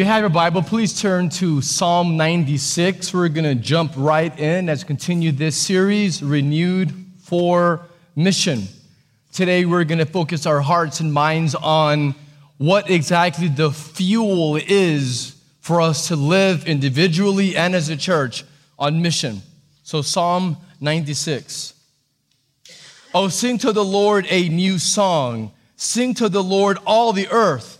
You have your Bible, please turn to Psalm 96. We're going to jump right in as we continue this series, Renewed for Mission. Today, we're going to focus our hearts and minds on what exactly the fuel is for us to live individually and as a church on mission. So, Psalm 96. Oh, sing to the Lord a new song. Sing to the Lord all the earth.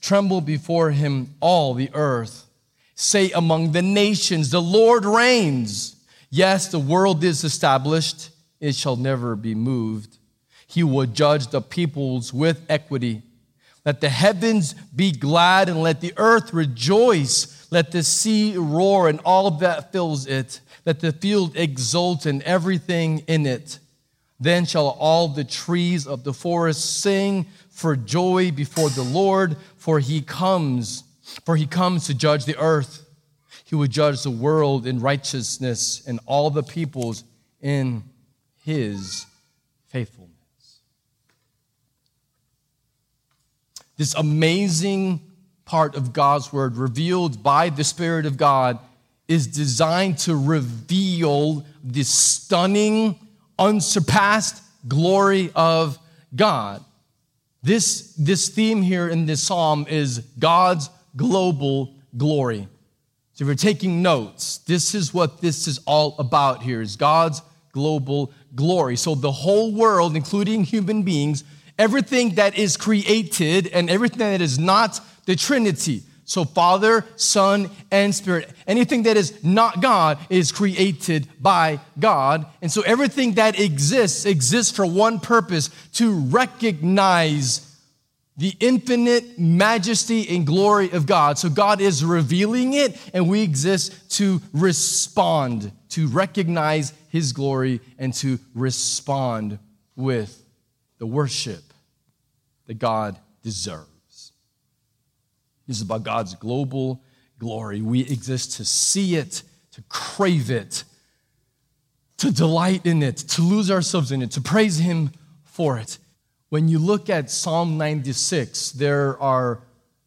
Tremble before him, all the earth. Say among the nations, The Lord reigns. Yes, the world is established, it shall never be moved. He will judge the peoples with equity. Let the heavens be glad and let the earth rejoice. Let the sea roar and all that fills it. Let the field exult and everything in it. Then shall all the trees of the forest sing for joy before the Lord, for he comes, for he comes to judge the earth. He will judge the world in righteousness and all the peoples in his faithfulness. This amazing part of God's word, revealed by the Spirit of God, is designed to reveal the stunning, unsurpassed glory of God. This, this theme here in this psalm is God's global glory. So if you're taking notes, this is what this is all about here is God's global glory. So the whole world, including human beings, everything that is created and everything that is not the Trinity, so, Father, Son, and Spirit. Anything that is not God is created by God. And so, everything that exists exists for one purpose to recognize the infinite majesty and glory of God. So, God is revealing it, and we exist to respond, to recognize His glory, and to respond with the worship that God deserves. This is about God's global glory. We exist to see it, to crave it, to delight in it, to lose ourselves in it, to praise Him for it. When you look at Psalm 96, there are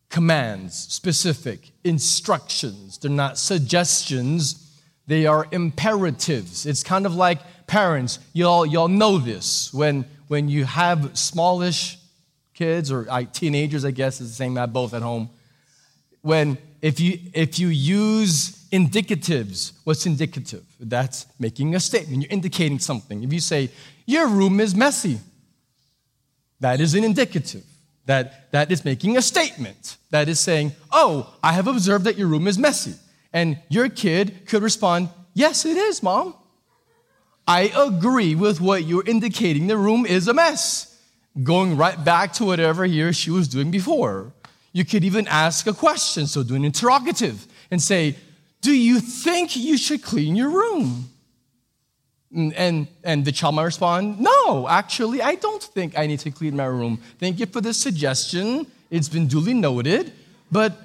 commands, specific instructions. They're not suggestions, they are imperatives. It's kind of like parents. Y'all, y'all know this. When, when you have smallish kids or like teenagers, I guess is the same, I both at home when if you if you use indicatives, what's indicative? That's making a statement. You're indicating something. If you say, your room is messy, that is an indicative. That, that is making a statement. That is saying, oh, I have observed that your room is messy. And your kid could respond, yes, it is, mom. I agree with what you're indicating. The room is a mess. Going right back to whatever he or she was doing before. You could even ask a question, so do an interrogative and say, Do you think you should clean your room? Mm, and, and the child might respond, No, actually, I don't think I need to clean my room. Thank you for the suggestion. It's been duly noted. But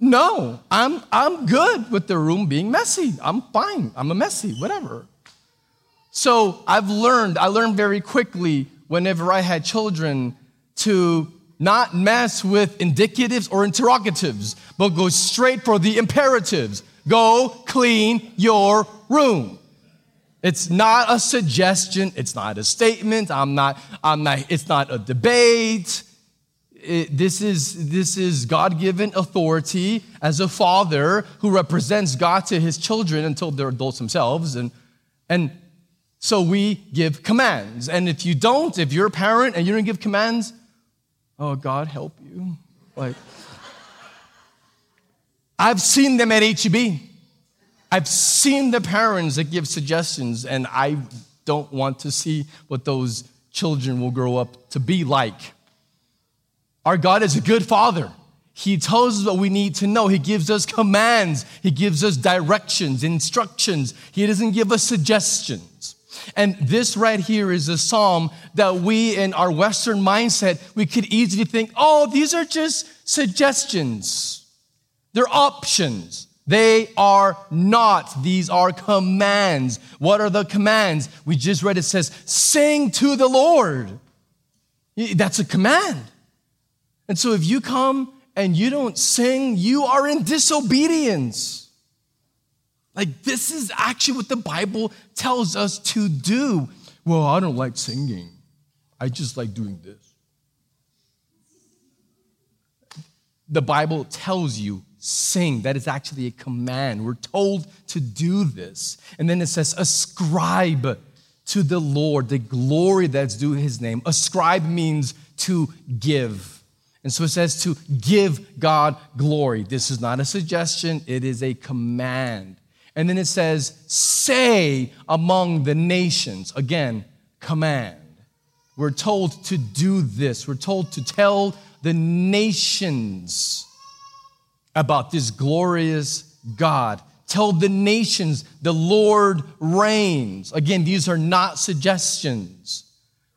no, I'm, I'm good with the room being messy. I'm fine. I'm a messy, whatever. So I've learned, I learned very quickly whenever I had children to not mess with indicatives or interrogatives, but go straight for the imperatives. Go clean your room. It's not a suggestion, it's not a statement, I'm not, I'm not, it's not a debate. it, this is, this is God given authority as a father who represents God to his children until they're adults themselves. And, and so we give commands. And if you don't, if you're a parent and you don't give commands, oh, God help you. Like, I've seen them at HEB. I've seen the parents that give suggestions, and I don't want to see what those children will grow up to be like. Our God is a good father. He tells us what we need to know. He gives us commands. He gives us directions, instructions. He doesn't give us suggestions. And this right here is a psalm that we, in our Western mindset, we could easily think, oh, these are just suggestions. They're options. They are not. These are commands. What are the commands? We just read it says, sing to the Lord. That's a command. And so if you come and you don't sing, you are in disobedience. Like, this is actually what the Bible tells us to do. Well, I don't like singing, I just like doing this. The Bible tells you sing. That is actually a command. We're told to do this. And then it says, ascribe to the Lord the glory that's due his name. Ascribe means to give. And so it says to give God glory. This is not a suggestion, it is a command. And then it says, say among the nations. Again, command. We're told to do this. We're told to tell the nations about this glorious God. Tell the nations the Lord reigns. Again, these are not suggestions.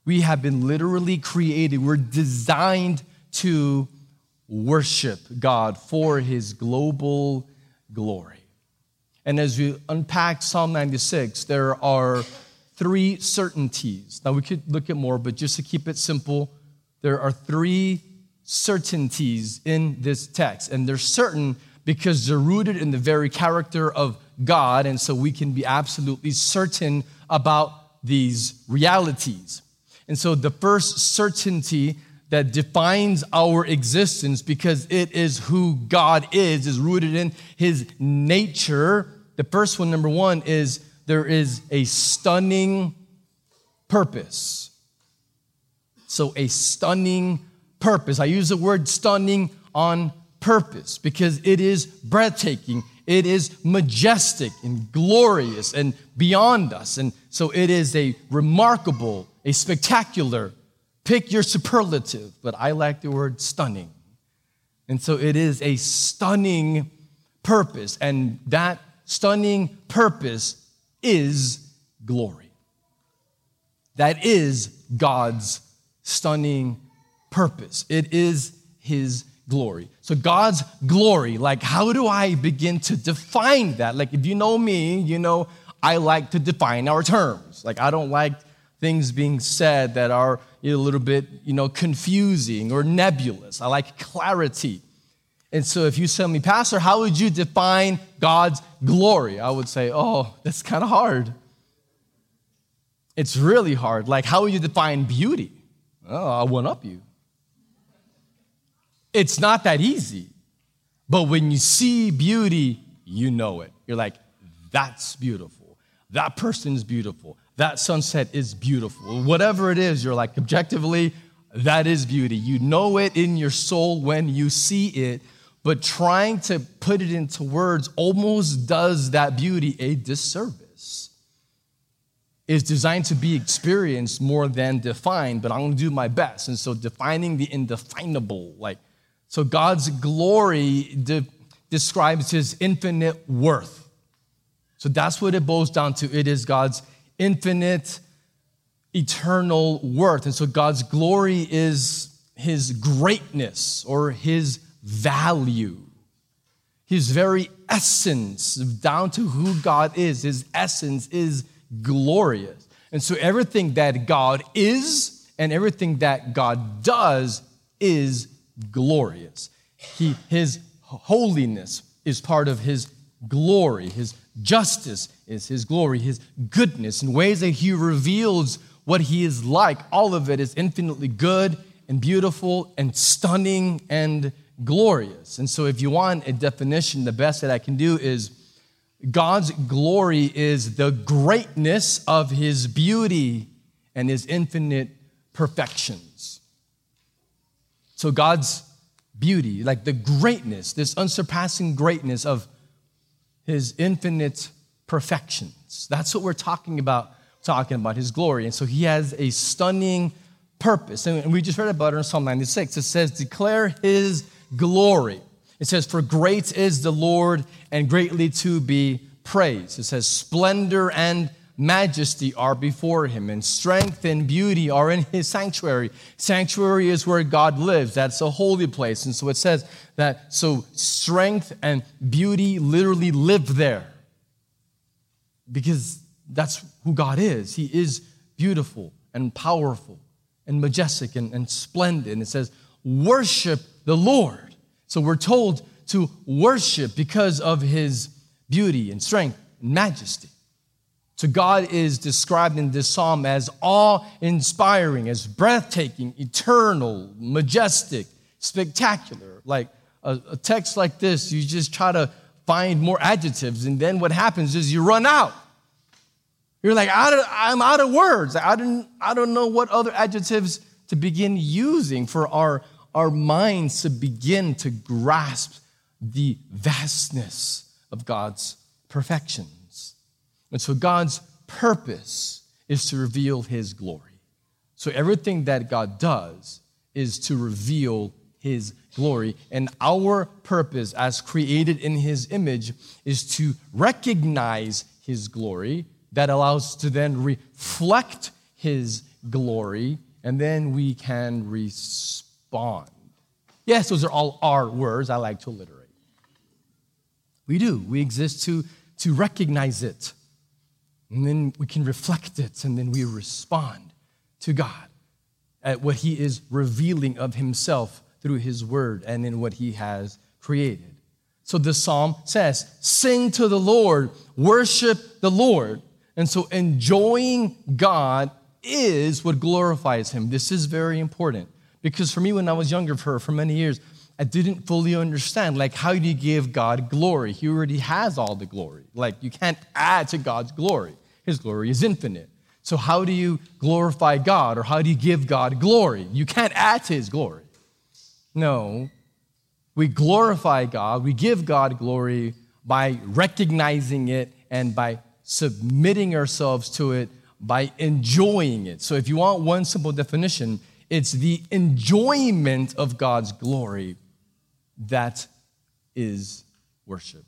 We have been literally created, we're designed to worship God for his global glory. And as we unpack Psalm 96, there are three certainties. Now, we could look at more, but just to keep it simple, there are three certainties in this text. And they're certain because they're rooted in the very character of God. And so we can be absolutely certain about these realities. And so the first certainty that defines our existence because it is who God is, is rooted in his nature. The first one, number one, is there is a stunning purpose. So, a stunning purpose. I use the word stunning on purpose because it is breathtaking, it is majestic and glorious and beyond us. And so, it is a remarkable, a spectacular Pick your superlative, but I like the word stunning. And so it is a stunning purpose, and that stunning purpose is glory. That is God's stunning purpose. It is His glory. So, God's glory, like, how do I begin to define that? Like, if you know me, you know I like to define our terms. Like, I don't like things being said that are a little bit, you know, confusing or nebulous. I like clarity. And so if you tell me, Pastor, how would you define God's glory? I would say, oh, that's kind of hard. It's really hard. Like, how would you define beauty? Oh, I one up you. It's not that easy. But when you see beauty, you know it. You're like, that's beautiful. That person's beautiful that sunset is beautiful. Whatever it is, you're like, objectively, that is beauty. You know it in your soul when you see it, but trying to put it into words almost does that beauty a disservice. It's designed to be experienced more than defined, but I'm gonna do my best. And so, defining the indefinable, like, so God's glory de- describes his infinite worth. So, that's what it boils down to. It is God's infinite, eternal worth. And so God's glory is his greatness or his value. His very essence, down to who God is, his essence is glorious. And so everything that God is and everything that God does is glorious. He, his holiness is part of his glory, his justice is his glory, his goodness, in ways that he reveals what he is like. All of it is infinitely good and beautiful and stunning and glorious. And so, if you want a definition, the best that I can do is God's glory is the greatness of his beauty and his infinite perfections. So, God's beauty, like the greatness, this unsurpassing greatness of his infinite perfections. That's what we're talking about, talking about his glory. And so, he has a stunning purpose. And we just read about it in Psalm 96. It says, Declare his glory. It says, For great is the Lord and greatly to be praised. It says, Splendor and majesty are before him, and strength and beauty are in his sanctuary. Sanctuary is where God lives, that's a holy place. And so it says that so strength and beauty literally live there because that's who God is. He is beautiful and powerful and majestic and, and splendid. And it says, Worship the Lord. So we're told to worship because of his beauty and strength and majesty. So God is described in this psalm as awe inspiring, as breathtaking, eternal, majestic, spectacular. Like a, a, text like this, you just try to find more adjectives, and then what happens is you run out. You're like, I'm out of words. I don't, I don't know what other adjectives to begin using for our, our minds to begin to grasp the vastness of God's perfections. And so God's purpose is to reveal his glory. So everything that God does is to reveal his glory. And our purpose as created in his image is to recognize his glory that allows us to then reflect his glory and then we can respond. Yes, those are all our words. I like to alliterate. We do. We exist to to recognize it. And then we can reflect it, and then we respond to God at what He is revealing of Himself through His Word and in what He has created. So the psalm says, Sing to the Lord, worship the Lord. And so enjoying God is what glorifies Him. This is very important because for me, when I was younger, for, for many years, I didn't fully understand. Like, how do you give God glory? He already has all the glory. Like, you can't add to God's glory. His glory is infinite. So, how do you glorify God or how do you give God glory? You can't add to His glory. No. We glorify God, we give God glory by recognizing it and by submitting ourselves to it, by enjoying it. So, if you want one simple definition, it's the enjoyment of God's glory that is worship.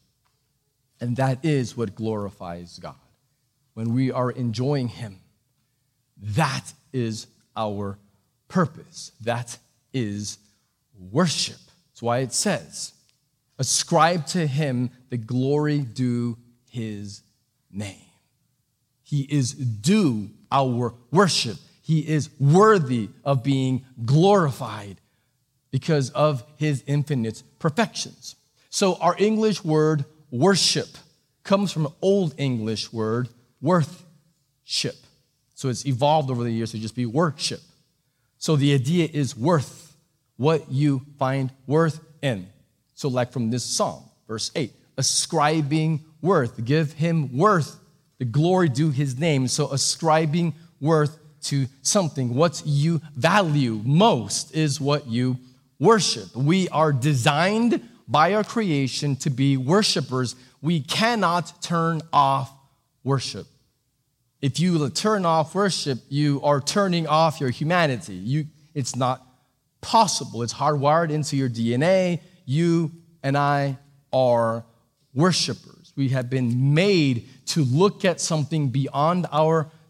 And that is what glorifies God. When we are enjoying Him, that is our purpose. That is worship. That's why it says, ascribe to Him the glory due His name. He is due our worship. He is worthy of being glorified because of his infinite perfections. So, our English word worship comes from an Old English word worthship. So, it's evolved over the years to just be worship. So, the idea is worth what you find worth in. So, like from this psalm, verse 8, ascribing worth, give him worth, the glory due his name. So, ascribing worth to something, what you value most is what you worship. We are designed by our creation to be worshipers. We cannot turn off worship. If you turn off worship, you are turning off your humanity. You, it's not possible. It's hardwired into your DNA. You and I are worshipers. We have been made to look at something beyond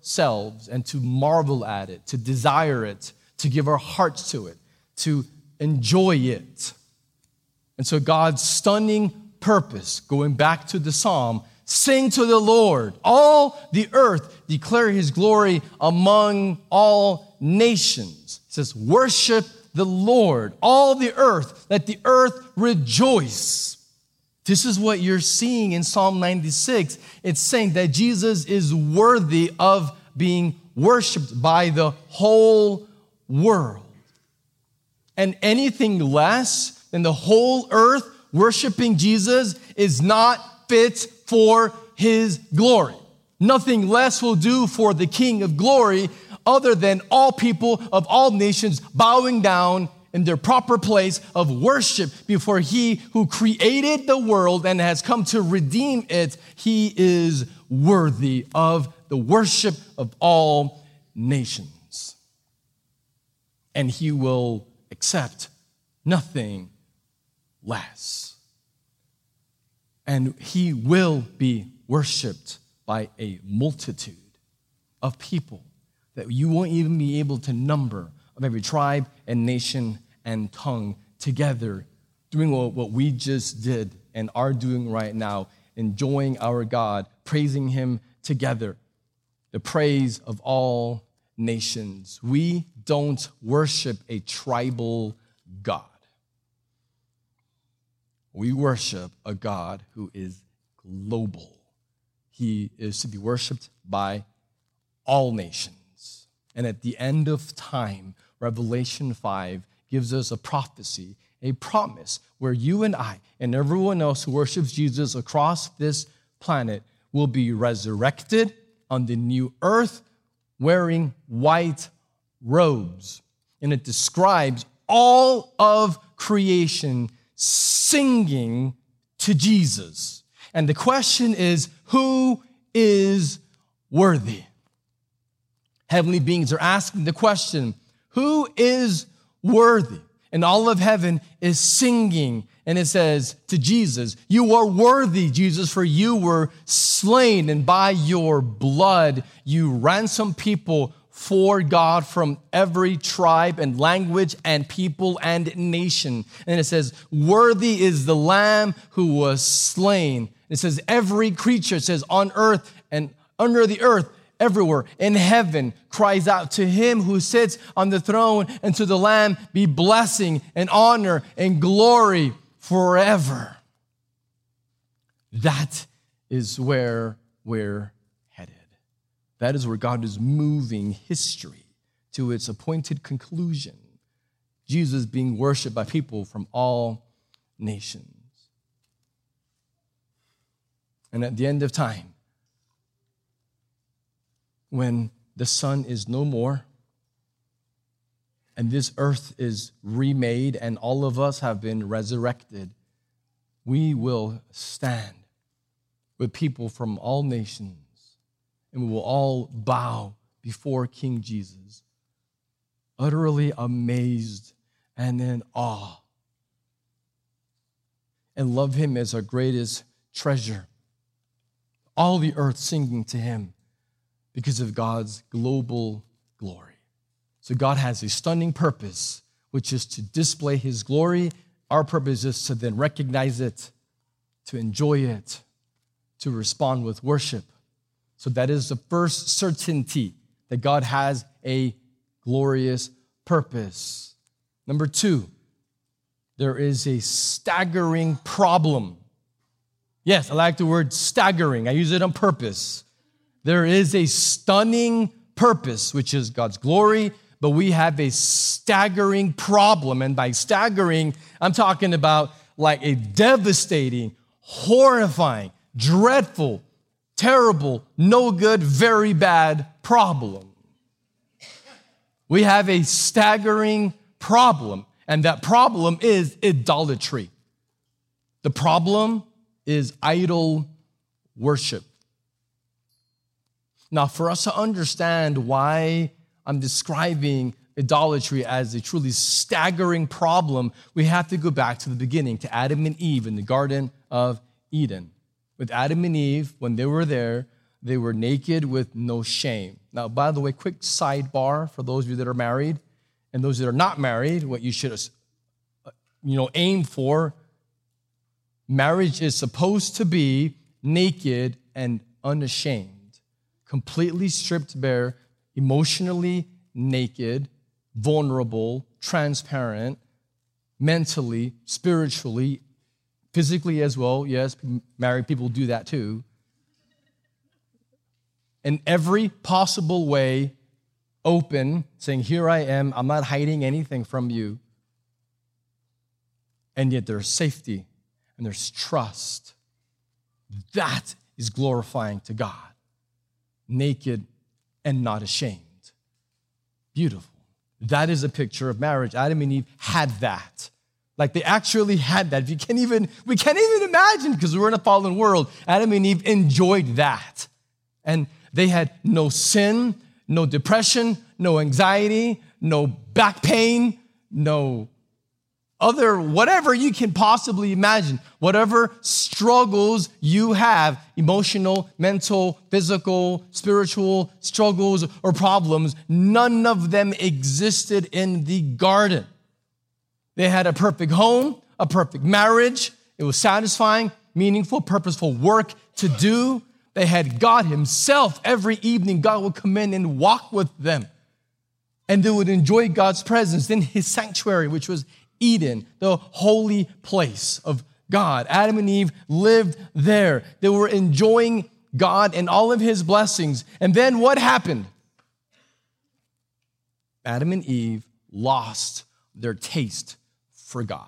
ourselves and to marvel at it, to desire it, to give our hearts to it, to enjoy it. And so, God's stunning purpose, going back to the psalm, sing to the Lord, all the earth, declare his glory among all nations. It says, worship the Lord, all the earth, let the earth rejoice. This is what you're seeing in Psalm 96. It's saying that Jesus is worthy of being worshiped by the whole world. And anything less than the whole earth worshiping Jesus is not fit for his glory. Nothing less will do for the King of glory other than all people of all nations bowing down in their proper place of worship before he who created the world and has come to redeem it. He is worthy of the worship of all nations. And he will accept nothing less. And he will be worshiped by a multitude of people that you won't even be able to number of every tribe and nation and tongue together doing what we just did and are doing right now, enjoying our God, praising Him together. The praise of all nations. We don't worship a tribal God. We worship a God who is global. He is to be worshiped by all nations. And at the end of time, Revelation 5 gives us a prophecy, a promise, where you and I and everyone else who worships Jesus across this planet will be resurrected on the new earth wearing white robes. And it describes all of creation singing to Jesus. And the question is who is worthy? Heavenly beings are asking the question who is worthy? And all of heaven is singing. And it says to Jesus, You are worthy, Jesus, for you were slain, and by your blood you ransom people for God from every tribe and language and people and nation. And it says, Worthy is the Lamb who was slain. It says, Every creature, it says, on earth and under the earth, everywhere in heaven cries out to him who sits on the throne and to the Lamb be blessing and honor and glory forever. That is where we're headed. that is where God is moving history to its appointed conclusion. Jesus being worshiped by people from all nations. And at the end of time, when the sun is no more, and this earth is remade, and all of us have been resurrected, we will stand with people from all nations and we will all bow before King Jesus, utterly amazed and in awe, and love him as our greatest treasure. All the earth singing to him because of God's global glory. So, God has a stunning purpose, which is to display his glory. Our purpose is to then recognize it, to enjoy it, to respond with worship so that is the first certainty that God has a glorious purpose. Number two, there is a staggering problem. Yes, I like the word staggering, I use it on purpose. There is a stunning purpose, which is God's glory, but we have a staggering problem. And by staggering, I'm talking about like a devastating, horrifying, dreadful, terrible, no good, very bad problem. We have a staggering problem, and that problem is idolatry. The problem is idol worship. Now, for us to understand why I'm describing idolatry as a truly staggering problem, we have to go back to the beginning, to Adam and Eve in the Garden of Eden with Adam and Eve, when they were there, they were naked with no shame. Now, by the way, quick sidebar for those of you that are married and those that are not married, what you should uh, you know aim for marriage is supposed to be naked and unashamed, completely stripped bare, emotionally naked, vulnerable, transparent, mentally, spiritually, physically as well. Yes, married people do that too. In every possible way, open, saying, Here I am, I'm not hiding anything from you. and yet there's safety and there's trust. That is glorifying to God. Naked and not ashamed. Beautiful. That is a picture of marriage. Adam and Eve had that. Like they actually had that. We can't even, we can't even imagine because we're in a fallen world. Adam and Eve enjoyed that. And they had no sin, no depression, no anxiety, no back pain, no other, whatever you can possibly imagine, whatever struggles you have emotional, mental, physical, spiritual struggles or problems none of them existed in the garden. They had a perfect home, a perfect marriage. It was satisfying, meaningful, purposeful work to do. They had God Himself. Every evening, God would come in and walk with them. And they would enjoy God's presence in His sanctuary, which was Eden, the holy place of God. Adam and Eve lived there. They were enjoying God and all of His blessings. And then what happened? Adam and Eve lost their taste for God.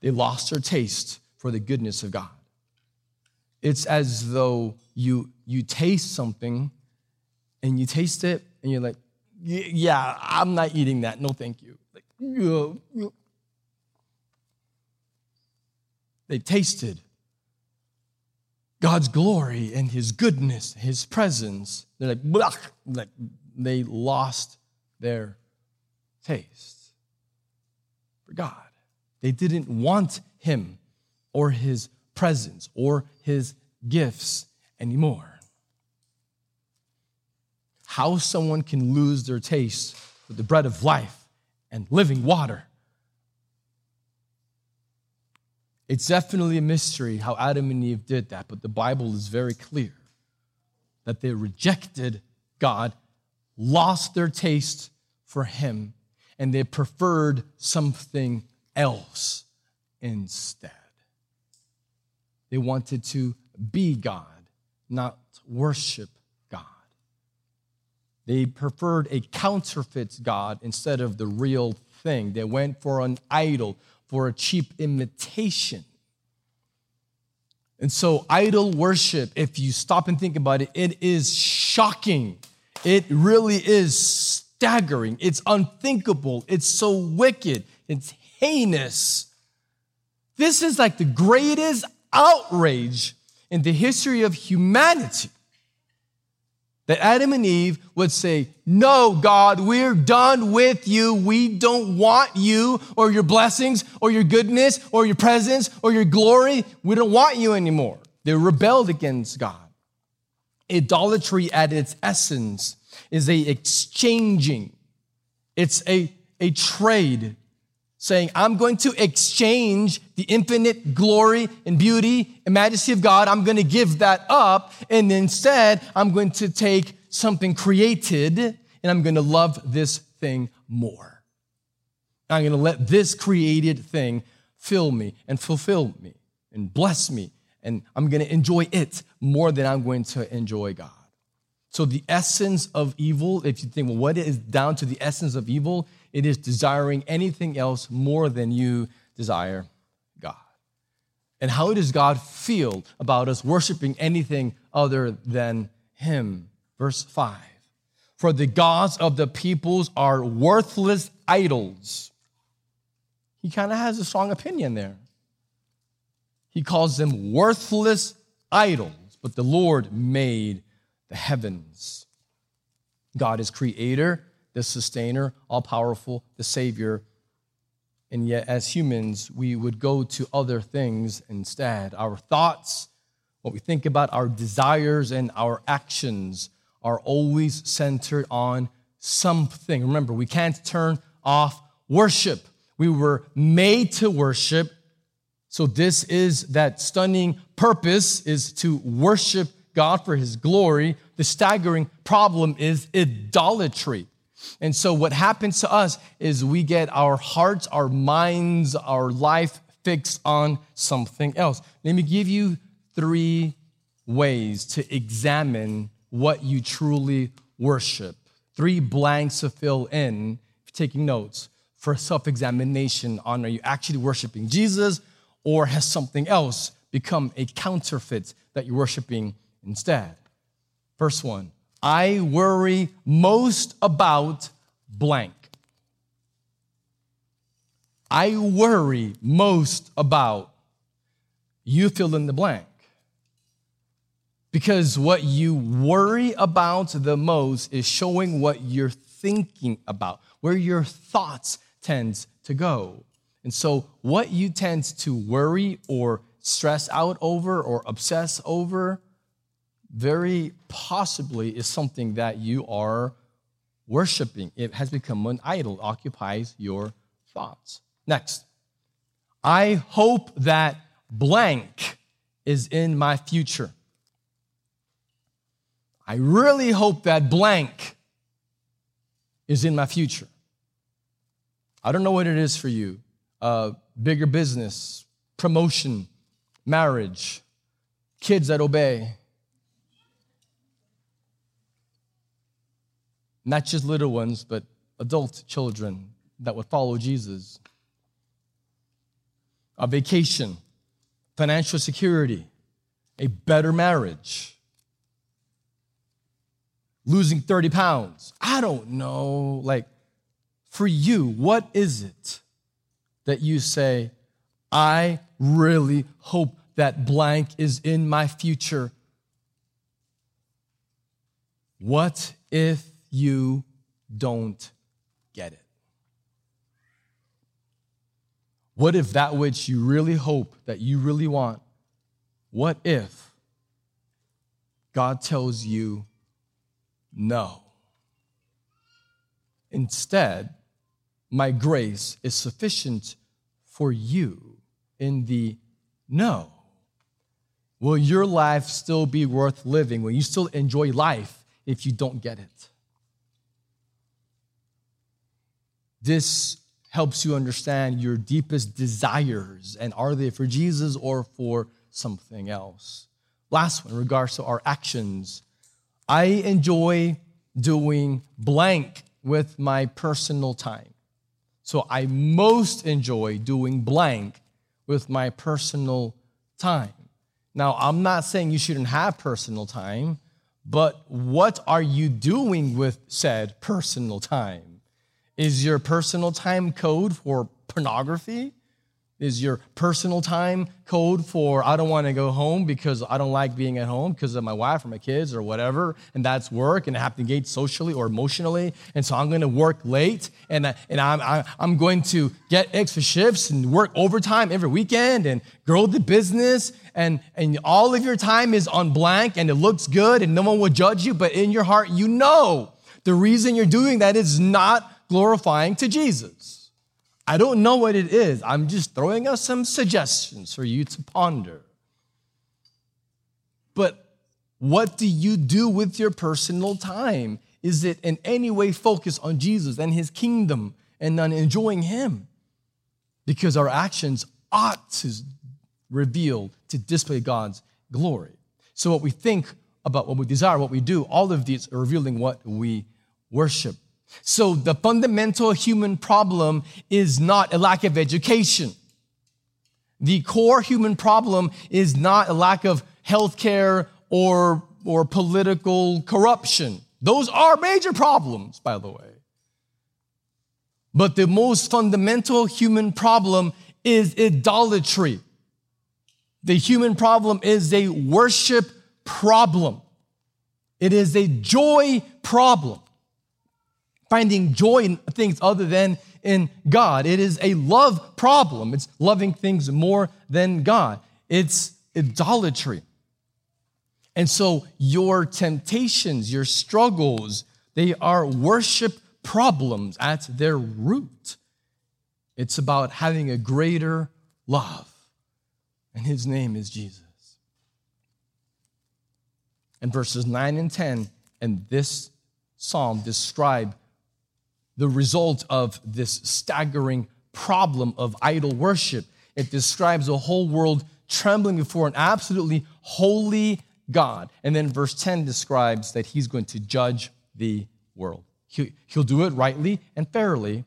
They lost their taste for the goodness of God. It's as though you, you taste something and you taste it and you're like, yeah, I'm not eating that. No, thank you. Like, They tasted God's glory and His goodness, His presence. They're like, like they lost their taste for God. They didn't want Him or His presence or His gifts anymore. How someone can lose their taste for the bread of life and living water. It's definitely a mystery how Adam and Eve did that, but the Bible is very clear that they rejected God, lost their taste for Him, and they preferred something else instead. They wanted to be God, not worship. They preferred a counterfeit God instead of the real thing. They went for an idol, for a cheap imitation. And so, idol worship, if you stop and think about it, it is shocking. It really is staggering, it's unthinkable, it's so wicked, it's heinous. This is like the greatest outrage in the history of humanity. That Adam and Eve would say, No, God, we're done with you. We don't want you or your blessings or your goodness or your presence or your glory. We don't want you anymore. They rebelled against God. Idolatry at its essence is a exchanging. It's a, a trade saying, I'm going to exchange the infinite glory and beauty and majesty of God. I'm going to give that up. And instead, I'm going to take something created and I'm going to love this thing more. I'm going to let this created thing fill me and fulfill me and bless me. And I'm going to enjoy it more than I'm going to enjoy God. So, the essence of evil, if you think, well, what is down to the essence of evil? It is desiring anything else more than you desire God. And how does God feel about us worshiping anything other than Him? Verse 5 For the gods of the peoples are worthless idols. He kind of has a strong opinion there. He calls them worthless idols, but the Lord made the heavens. God is creator, the sustainer, all powerful, the savior. And yet, as humans, we would go to other things instead. Our thoughts, what we think about, our desires, and our actions are always centered on something. Remember, we can't turn off worship. We were made to worship. So this is that stunning purpose is to worship God for his glory. The staggering problem is idolatry. And so what happens to us is we get our hearts, our minds, our life fixed on something else. Let me give you three ways to examine what you truly worship. Three blanks to fill in, taking notes. for self examination on are you actually worshiping Jesus or has something else become a counterfeit that you're worshiping instead? First one I worry most about blank. I worry most about you fill in the blank. Because what you worry about the most is showing what you're thinking about, where your thoughts tend to go. And so, what you tend to worry or stress out over or obsess over, very possibly is something that you are worshiping. It has become an idol, occupies your thoughts. Next, I hope that blank is in my future. I really hope that blank is in my future. I don't know what it is for you uh, bigger business, promotion, marriage, kids that obey. Not just little ones, but adult children that would follow Jesus a vacation, financial security, a better marriage, losing 30 pounds. I don't know. Like, for you, what is it that you say, I really hope that blank is in my future? What if you don't get it? What if that which you really hope, that you really want, what if God tells you no? Instead, my grace is sufficient for you in the no. Will your life still be worth living? Will you still enjoy life if you don't get it? This helps you understand your deepest desires and are they for Jesus or for something else. Last one, in regards to our actions, I enjoy doing blank with my personal time. So I most enjoy doing blank with my personal time. Now, I'm not saying you shouldn't have personal time, but what are you doing with said personal time? Is your personal time code for pornography? Is your personal time code for I don't want to go home because I don't like being at home because of my wife or my kids or whatever, and that's work, and I have to engage socially or emotionally, and so I'm going to work late, and, I, and I'm, I, I'm going to get extra shifts and work overtime every weekend and grow the business, and, and all of your time is on blank, and it looks good, and no one will judge you, but in your heart, you know the reason you're doing that is not glorifying to Jesus. I don't know what it is. I'm just throwing out some suggestions for you to ponder. But what do you do with your personal time? Is it in any way focused on Jesus and his kingdom and on enjoying him? Because our actions ought to reveal, to display God's glory. So, what we think about, what we desire, what we do, all of these are revealing what we worship. So the fundamental human problem is not a lack of education. The core human problem is not a lack of healthcare or, or political corruption. Those are major problems, by the way. But the most fundamental human problem is idolatry. The human problem is a worship problem. It is a joy problem finding joy in things other than in God. It is a love problem. It's loving things more than God. It's idolatry. And so your temptations, your struggles, they are worship problems at their root. It's about having a greater love. And his name is Jesus. And verses 9 and 10 and this psalm describe the result of this staggering problem of idol worship. It describes a whole world trembling before an absolutely holy God. And then verse 10 describes that he's going to judge the world. He, will do it rightly and fairly,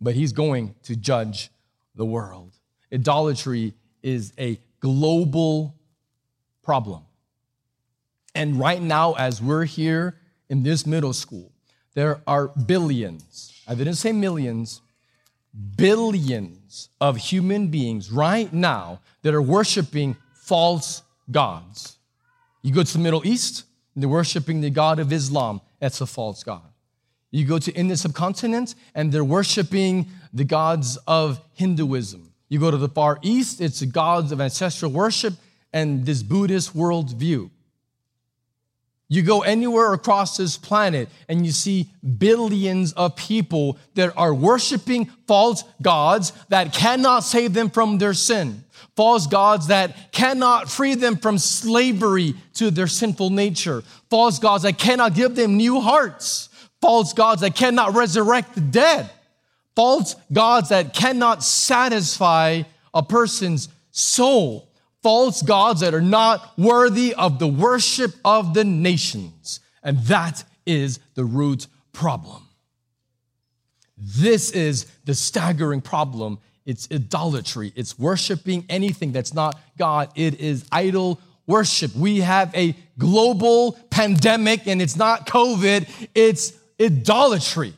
but he's going to judge the world. Idolatry is a global problem. And right now, as we're here in this middle school, there are billions, I didn't say millions, billions of human beings right now that are worshiping false gods. You go to the Middle East, and they're worshiping the God of Islam, that's a false God. You go to Indian subcontinent, and they're worshiping the gods of Hinduism. You go to the Far East, it's the gods of ancestral worship and this Buddhist worldview. You go anywhere across this planet and you see billions of people that are worshiping false gods that cannot save them from their sin, false gods that cannot free them from slavery to their sinful nature, false gods that cannot give them new hearts, false gods that cannot resurrect the dead, false gods that cannot satisfy a person's soul false gods that are not worthy of the worship of the nations. And that is the root problem. This is the staggering problem. It's idolatry. It's worshiping anything that's not God. It is idol worship. We have a global pandemic and it's not COVID, it's idolatry.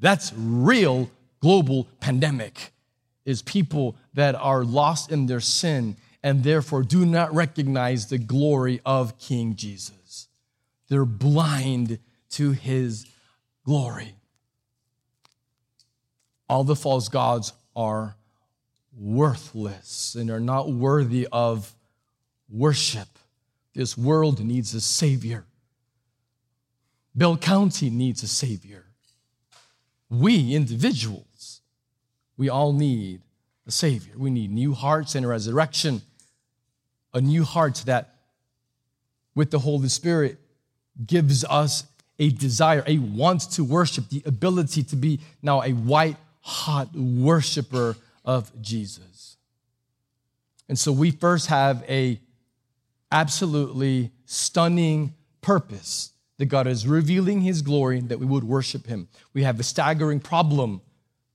That's real global pandemic is people that are lost in their sin and therefore do not recognize the glory of King Jesus. They're blind to his glory. All the false gods are worthless and are not worthy of worship. This world needs a Savior. Bell County needs a Savior. We individuals we all need a Savior. We need new hearts and a resurrection, a new heart that, with the Holy Spirit, gives us a desire, a want to worship, the ability to be now a white hot worshiper of Jesus. And so we first have a absolutely stunning purpose that God is revealing his glory that we would worship him. We have a staggering problem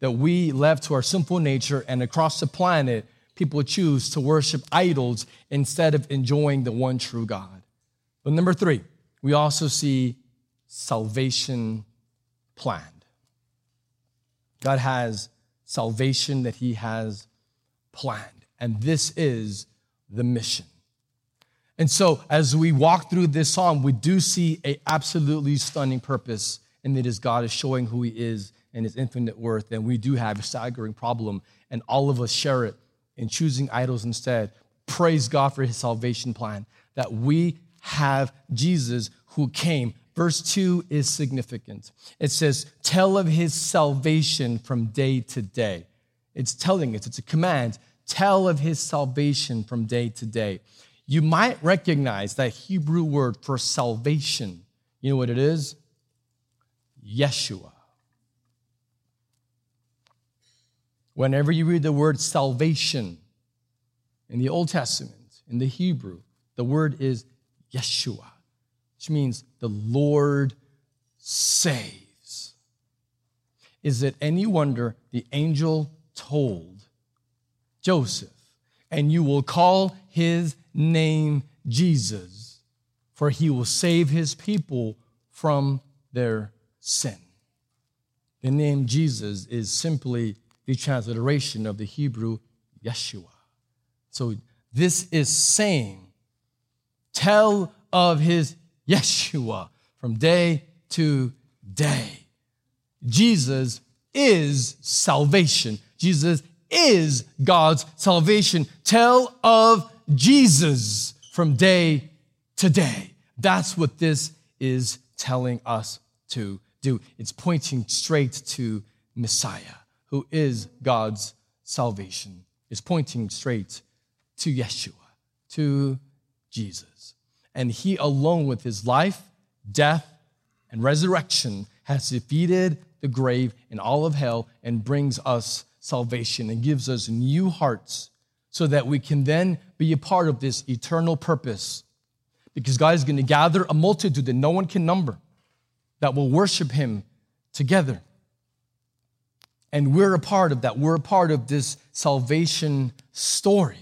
that we left to our sinful nature and across the planet, people choose to worship idols instead of enjoying the one true God. But number three, we also see salvation planned. God has salvation that He has planned, and this is the mission. And so, as we walk through this psalm, we do see a absolutely stunning purpose, and it is God is showing who He is and his infinite worth, then we do have a staggering problem, and all of us share it in choosing idols instead. Praise God for his salvation plan, that we have Jesus who came. Verse 2 is significant. It says, Tell of his salvation from day to day. It's telling us, it's a command. Tell of his salvation from day to day. You might recognize that Hebrew word for salvation. You know what it is? Yeshua. Whenever you read the word salvation in the Old Testament, in the Hebrew, the word is Yeshua, which means the Lord saves. Is it any wonder the angel told Joseph, and you will call his name Jesus, for he will save his people from their sin? The name Jesus is simply the transliteration of the Hebrew Yeshua. So this is saying, tell of his Yeshua from day to day. Jesus is salvation. Jesus is God's salvation. Tell of Jesus from day to day. That's what this is telling us to do. It's pointing straight to Messiah who is God's salvation, is pointing straight to Yeshua, to Jesus. And he alone, with his life, death, and resurrection, has defeated the grave and all of hell and brings us salvation and gives us new hearts so that we can then be a part of this eternal purpose. Because God is going to gather a multitude that no one can number that will worship him together And we're a part of that. We're a part of this salvation story.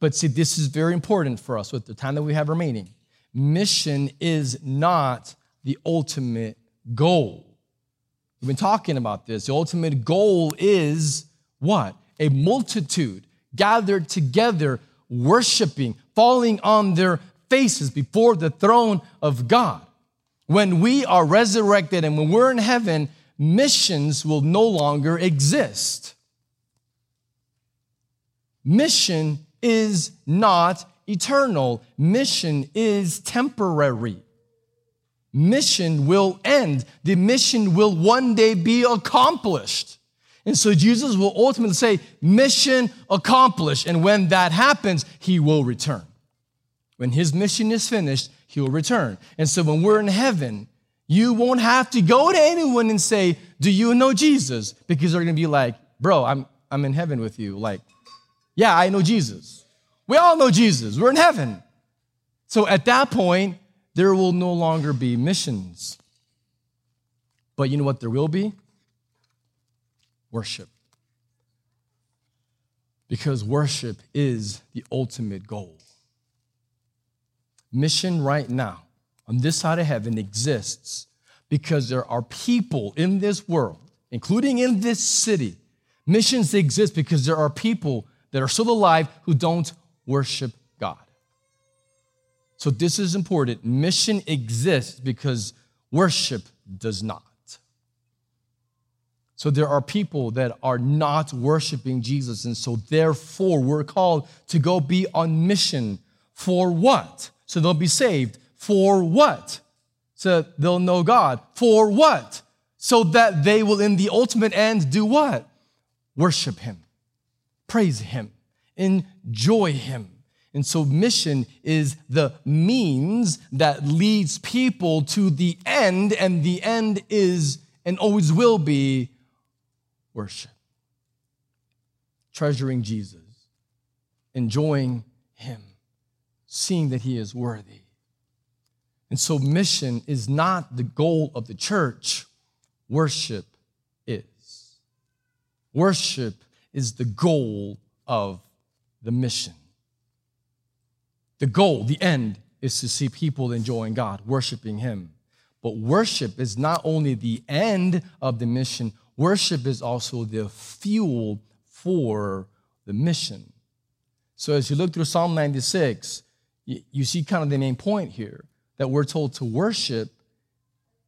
But see, this is very important for us with the time that we have remaining. Mission is not the ultimate goal. We've been talking about this. The ultimate goal is what? A multitude gathered together, worshiping, falling on their faces before the throne of God. When we are resurrected and when we're in heaven, missions will no longer exist. Mission is not eternal, mission is temporary. Mission will end, the mission will one day be accomplished. And so Jesus will ultimately say, Mission accomplished. And when that happens, he will return. When his mission is finished, he will return. And so when we're in heaven, you won't have to go to anyone and say, Do you know Jesus? Because they're gonna be like, Bro, I'm, I'm in heaven with you. Like, yeah, I know Jesus. We all know Jesus. We're in heaven. So at that point, there will no longer be missions. But you know what there will be? Worship. Because worship is the ultimate goal. Mission right now on this side of heaven exists because there are people in this world, including in this city. Missions exist because there are people that are still alive who don't worship God. So, this is important. Mission exists because worship does not. So, there are people that are not worshiping Jesus, and so therefore we're called to go be on mission for what? So they'll be saved. For what? So they'll know God. For what? So that they will, in the ultimate end, do what? Worship Him, praise Him, enjoy Him. And so, mission is the means that leads people to the end, and the end is and always will be worship. Treasuring Jesus, enjoying Him seeing that he is worthy. And so, mission is not the goal of the church, worship is. Worship is the goal of the mission. The goal, the end, is to see people enjoying God, worshiping Him. But worship is not only the end of the mission, worship is also the fuel for the mission. So as you look through Psalm 96, you see kind of the main point here that we're told to worship,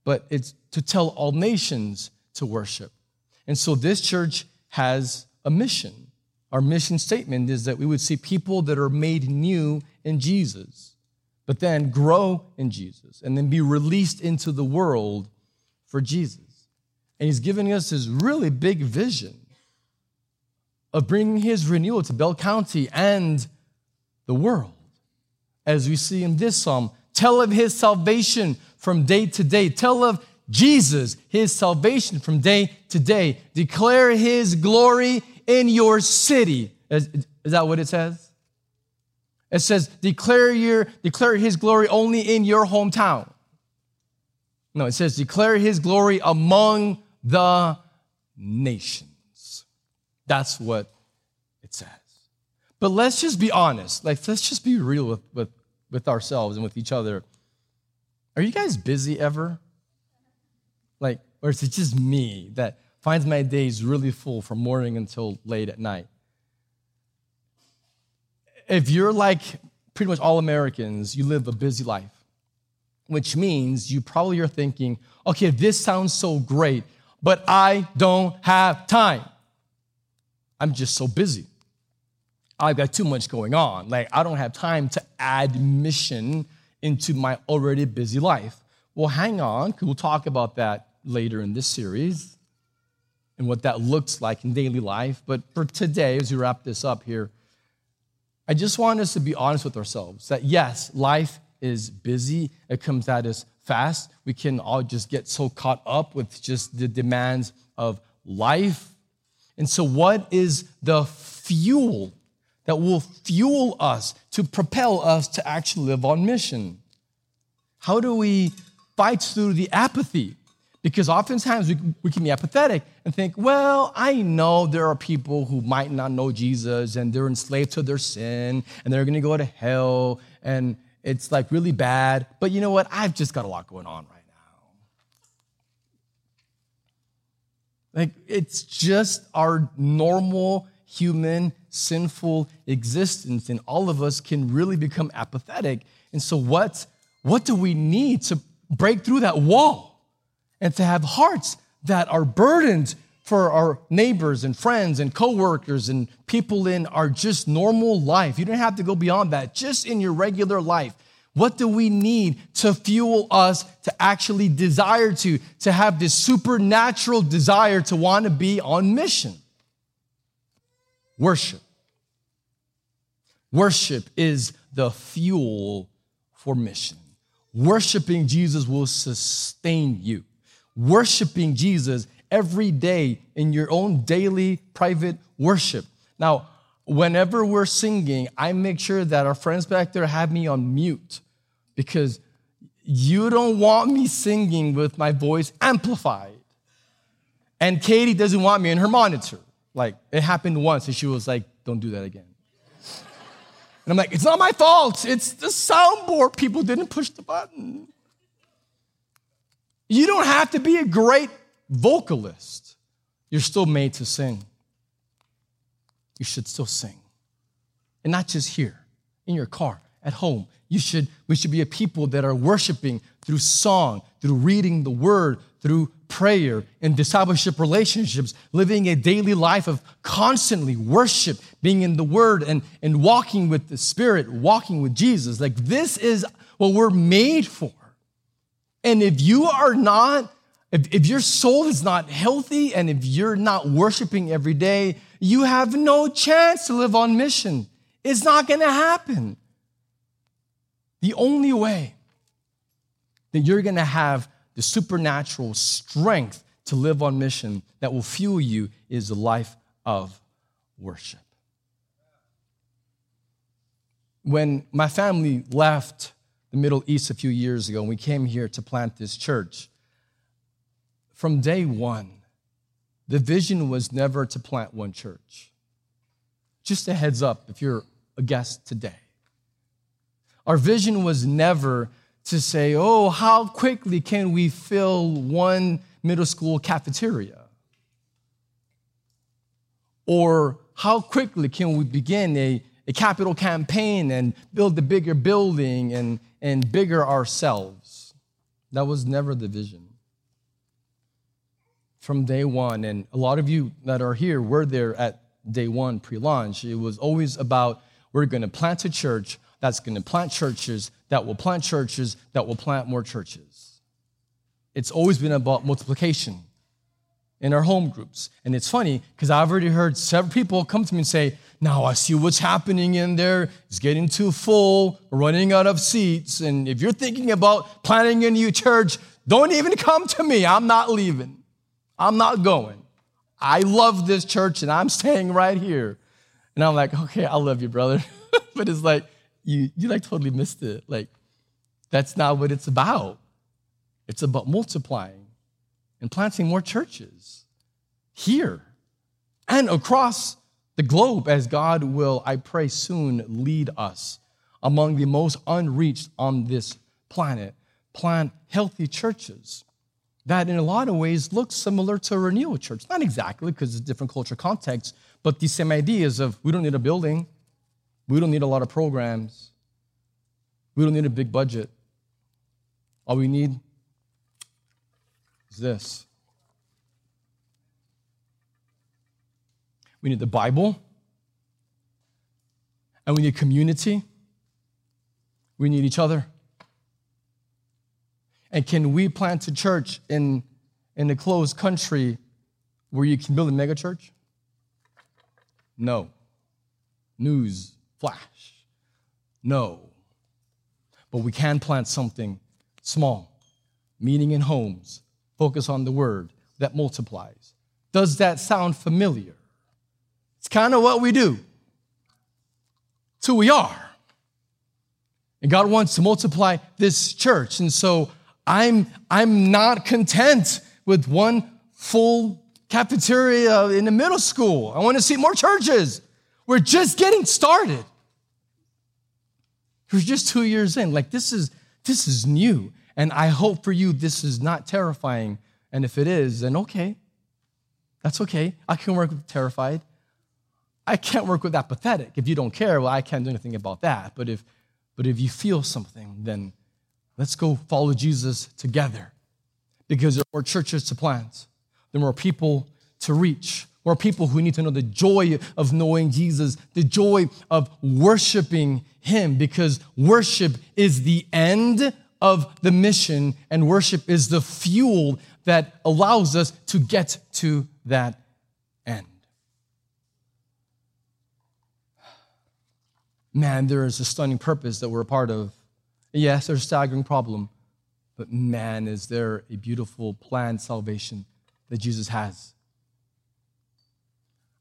but it's to tell all nations to worship. And so this church has a mission. Our mission statement is that we would see people that are made new in Jesus, but then grow in Jesus and then be released into the world for Jesus. And he's giving us this really big vision of bringing his renewal to Bell County and the world as we see in this psalm. Tell of his salvation from day to day. Tell of Jesus, his salvation from day to day. Declare his glory in your city. Is, is that what it says? It says, declare, your, declare his glory only in your hometown. No, it says, declare his glory among the nations. That's what it says. But let's just be honest. Like, let's just be real with, with with ourselves and with each other. Are you guys busy ever? Like, or is it just me that finds my days really full from morning until late at night? If you're like pretty much all Americans, you live a busy life, which means you probably are thinking, okay, this sounds so great, but I don't have time. I'm just so busy. I've got too much going on. Like, I don't have time to add mission into my already busy life. Well, hang on, we'll talk about that later in this series and what that looks like in daily life. But for today, as we wrap this up here, I just want us to be honest with ourselves that yes, life is busy, it comes at us fast. We can all just get so caught up with just the demands of life. And so, what is the fuel that will fuel us to propel us to actually live on mission. How do we fight through the apathy? Because oftentimes we, we can be apathetic and think, well, I know there are people who might not know Jesus and they're enslaved to their sin and they're gonna go to hell and it's like really bad. But you know what? I've just got a lot going on right now. Like, it's just our normal human sinful existence, and all of us can really become apathetic. And so, what, what do we need to break through that wall and to have hearts that are burdened for our neighbors and friends and coworkers and people in our just normal life? You don't have to go beyond that, just in your regular life. What do we need to fuel us to actually desire to, to have this supernatural desire to want to be on mission? Worship. Worship is the fuel for mission. Worshiping Jesus will sustain you. Worshiping Jesus every day in your own daily private worship. Now, whenever we're singing, I make sure that our friends back there have me on mute because you don't want me singing with my voice amplified. And Katie doesn't want me in her monitor. Like, it happened once, and she was like, don't do that again. And I'm like, it's not my fault. It's the soundboard. People didn't push the button. You don't have to be a great vocalist. You're still made to sing. You should still sing. And not just here, in your car, at home. You should, we should be a people that are worshiping through song, through reading the word, through prayer and discipleship relationships, living a daily life of constantly worship, being in the Word and, and walking with the Spirit, walking with Jesus. Like this is what we're made for. And if you are not, if, if your soul is not healthy and if you're not worshiping every day, you have no chance to live on mission. It's not going to happen. The only way that you're going to have the supernatural strength to live on mission that will fuel you is the life of worship. When my family left the Middle East a few years ago and we came here to plant this church, from day one, the vision was never to plant one church. Just a heads up if you're a guest today. Our vision was never to say, oh, how quickly can we fill one middle school cafeteria? Or how quickly can we begin a, a capital campaign and build a bigger building and, and bigger ourselves? That was never the vision. From day one, and a lot of you that are here were there at day one pre launch. It was always about we're going to plant a church that's going to plant churches, that will plant churches, that will plant more churches. It's always been about multiplication in our home groups. And it's funny because I've already heard several people come to me and say, Now I see what's happening in there. It's getting too full, running out of seats. And if you're thinking about planting a new church, don't even come to me. I'm not leaving, I'm not going. I love this church and I'm staying right here. And I'm like, Okay, I love you, brother. but it's like, you, you like totally missed it. Like, that's not what it's about. It's about multiplying and planting more churches here and across the globe as God will, I pray, soon lead us among the most unreached on this planet. Plant healthy churches that, in a lot of ways, look similar to a renewal church. Not exactly, because it's different culture context, but the same ideas of we don't need a building, we don't need a lot of programs. We don't need a big budget. All we need is this. We need the Bible, and we need community. We need each other. And can we plant a church in, in a closed country where you can build a megachurch? No. News flash. No. But we can plant something small, meeting in homes, focus on the word that multiplies. Does that sound familiar? It's kind of what we do. It's who we are. And God wants to multiply this church. And so I'm, I'm not content with one full cafeteria in the middle school. I want to see more churches. We're just getting started. We're just two years in. Like this is this is new. And I hope for you this is not terrifying. And if it is, then okay. That's okay. I can work with terrified. I can't work with apathetic. If you don't care, well, I can't do anything about that. But if but if you feel something, then let's go follow Jesus together. Because there are more churches to plant. There are more people to reach. More people who need to know the joy of knowing Jesus, the joy of worshiping Him, because worship is the end of the mission, and worship is the fuel that allows us to get to that end. Man, there is a stunning purpose that we're a part of. Yes, there's a staggering problem, but man, is there a beautiful planned salvation that Jesus has.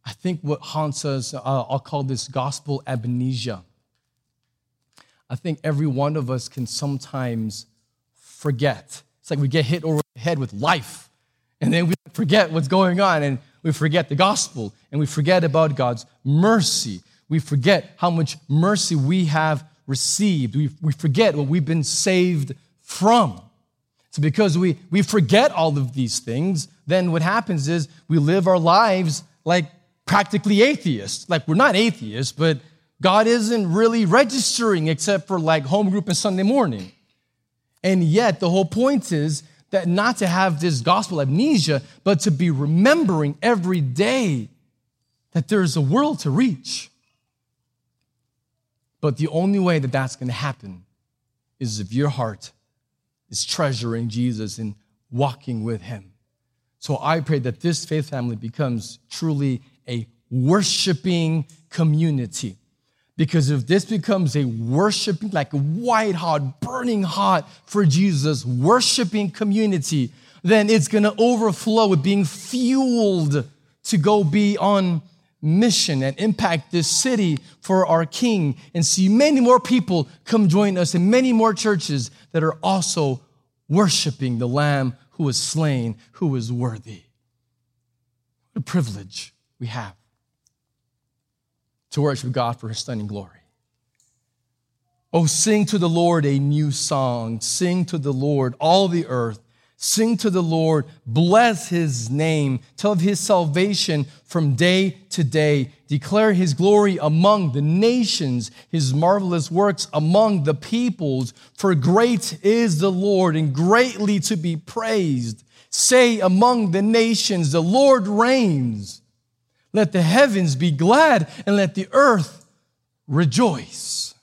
I think what haunts us, uh, I'll call this gospel amnesia. I think every one of us can sometimes forget. It's like we get hit over the head with life, and then we forget what's going on, and we forget the gospel, and we forget about God's mercy. We forget how much mercy we have received. We, we forget what we've been saved from. So, because we, we forget all of these things, then what happens is we live our lives like practically atheists. Like, we're not atheists, but God isn't really registering except for like home group and Sunday morning. And yet, the whole point is that not to have this gospel amnesia, but to be remembering every day that there's a world to reach. But the only way that that's going to happen is if your heart is treasuring Jesus and walking with him. So I pray that this faith family becomes truly a worshiping community. Because if this becomes a worshiping, like a white hot, burning hot for Jesus, worshiping community, then it's gonna overflow with being fueled to go be on mission and impact this city for our King and see many more people come join us in many more churches that are also worshiping the Lamb who was slain, who is worthy. What a privilege we have to worship God for his stunning glory. Oh, sing to the Lord a new song. Sing to the Lord, all the earth. Sing to the Lord, bless his name, tell of his salvation from day to day. Declare his glory among the nations, his marvelous works among the peoples. For great is the Lord and greatly to be praised. Say among the nations, the Lord reigns. Let the heavens be glad and let the earth rejoice.